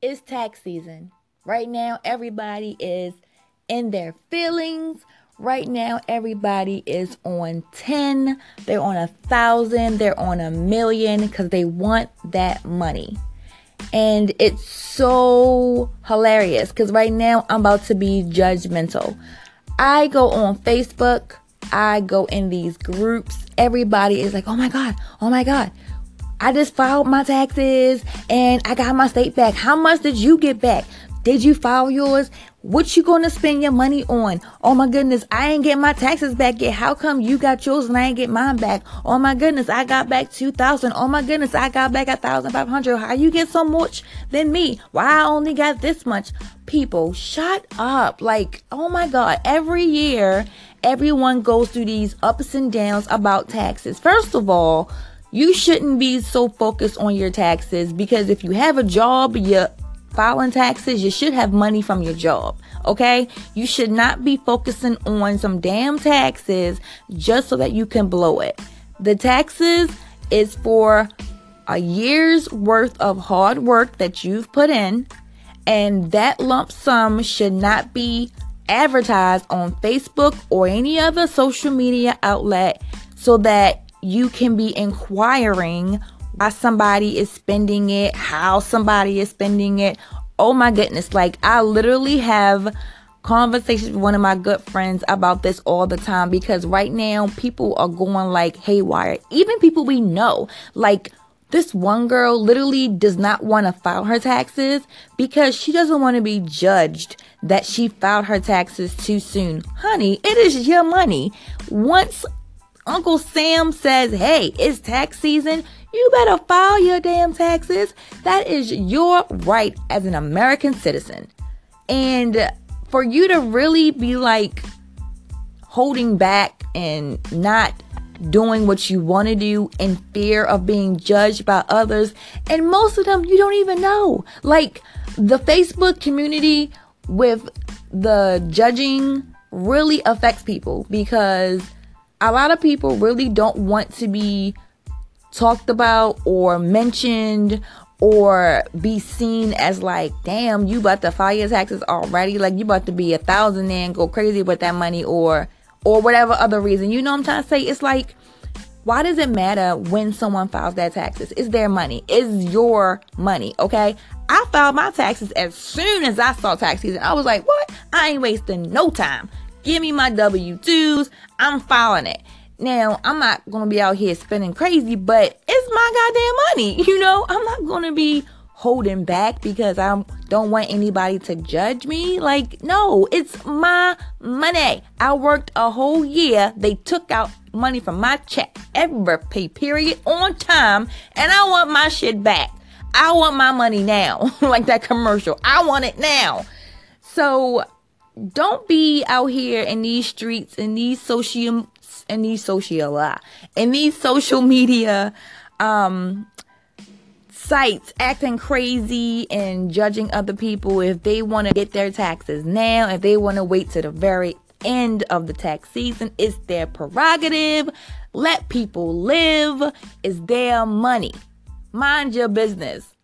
it's tax season. Right now, everybody is in their feelings. Right now, everybody is on 10, they're on a thousand, they're on a million because they want that money. And it's so hilarious because right now I'm about to be judgmental. I go on Facebook, I go in these groups, everybody is like, oh my God, oh my God. I just filed my taxes and I got my state back. How much did you get back? Did you file yours? What you gonna spend your money on? Oh my goodness, I ain't get my taxes back yet. How come you got yours and I ain't get mine back? Oh my goodness, I got back two thousand. Oh my goodness, I got back a thousand five hundred. How you get so much than me? Why I only got this much? People, shut up. Like, oh my god, every year everyone goes through these ups and downs about taxes. First of all, you shouldn't be so focused on your taxes because if you have a job, you're filing taxes, you should have money from your job. Okay? You should not be focusing on some damn taxes just so that you can blow it. The taxes is for a year's worth of hard work that you've put in, and that lump sum should not be advertised on Facebook or any other social media outlet so that you can be inquiring why somebody is spending it, how somebody is spending it. Oh my goodness. Like, I literally have conversations with one of my good friends about this all the time because right now people are going like haywire. Even people we know. Like, this one girl literally does not want to file her taxes because she doesn't want to be judged that she filed her taxes too soon. Honey, it is your money. Once Uncle Sam says, hey, it's tax season, you better file your damn taxes. That is your right as an American citizen. And for you to really be like holding back and not doing what you want to do in fear of being judged by others, and most of them you don't even know. Like the Facebook community with the judging really affects people because a lot of people really don't want to be talked about or mentioned or be seen as like, damn, you about to file your taxes already. Like you about to be a thousand and go crazy with that money or or whatever other reason. You know what I'm trying to say? It's like, why does it matter when someone files their taxes? It's their money. It's your money. Okay. I filed my taxes as soon as I saw tax season. I was like, what? I ain't wasting no time. Give me my W 2s. I'm filing it. Now, I'm not going to be out here spending crazy, but it's my goddamn money. You know, I'm not going to be holding back because I don't want anybody to judge me. Like, no, it's my money. I worked a whole year. They took out money from my check every pay period on time, and I want my shit back. I want my money now. like that commercial. I want it now. So don't be out here in these streets in these social in these social uh, in these social media um sites acting crazy and judging other people if they want to get their taxes now if they want to wait to the very end of the tax season. It's their prerogative. Let people live. It's their money. Mind your business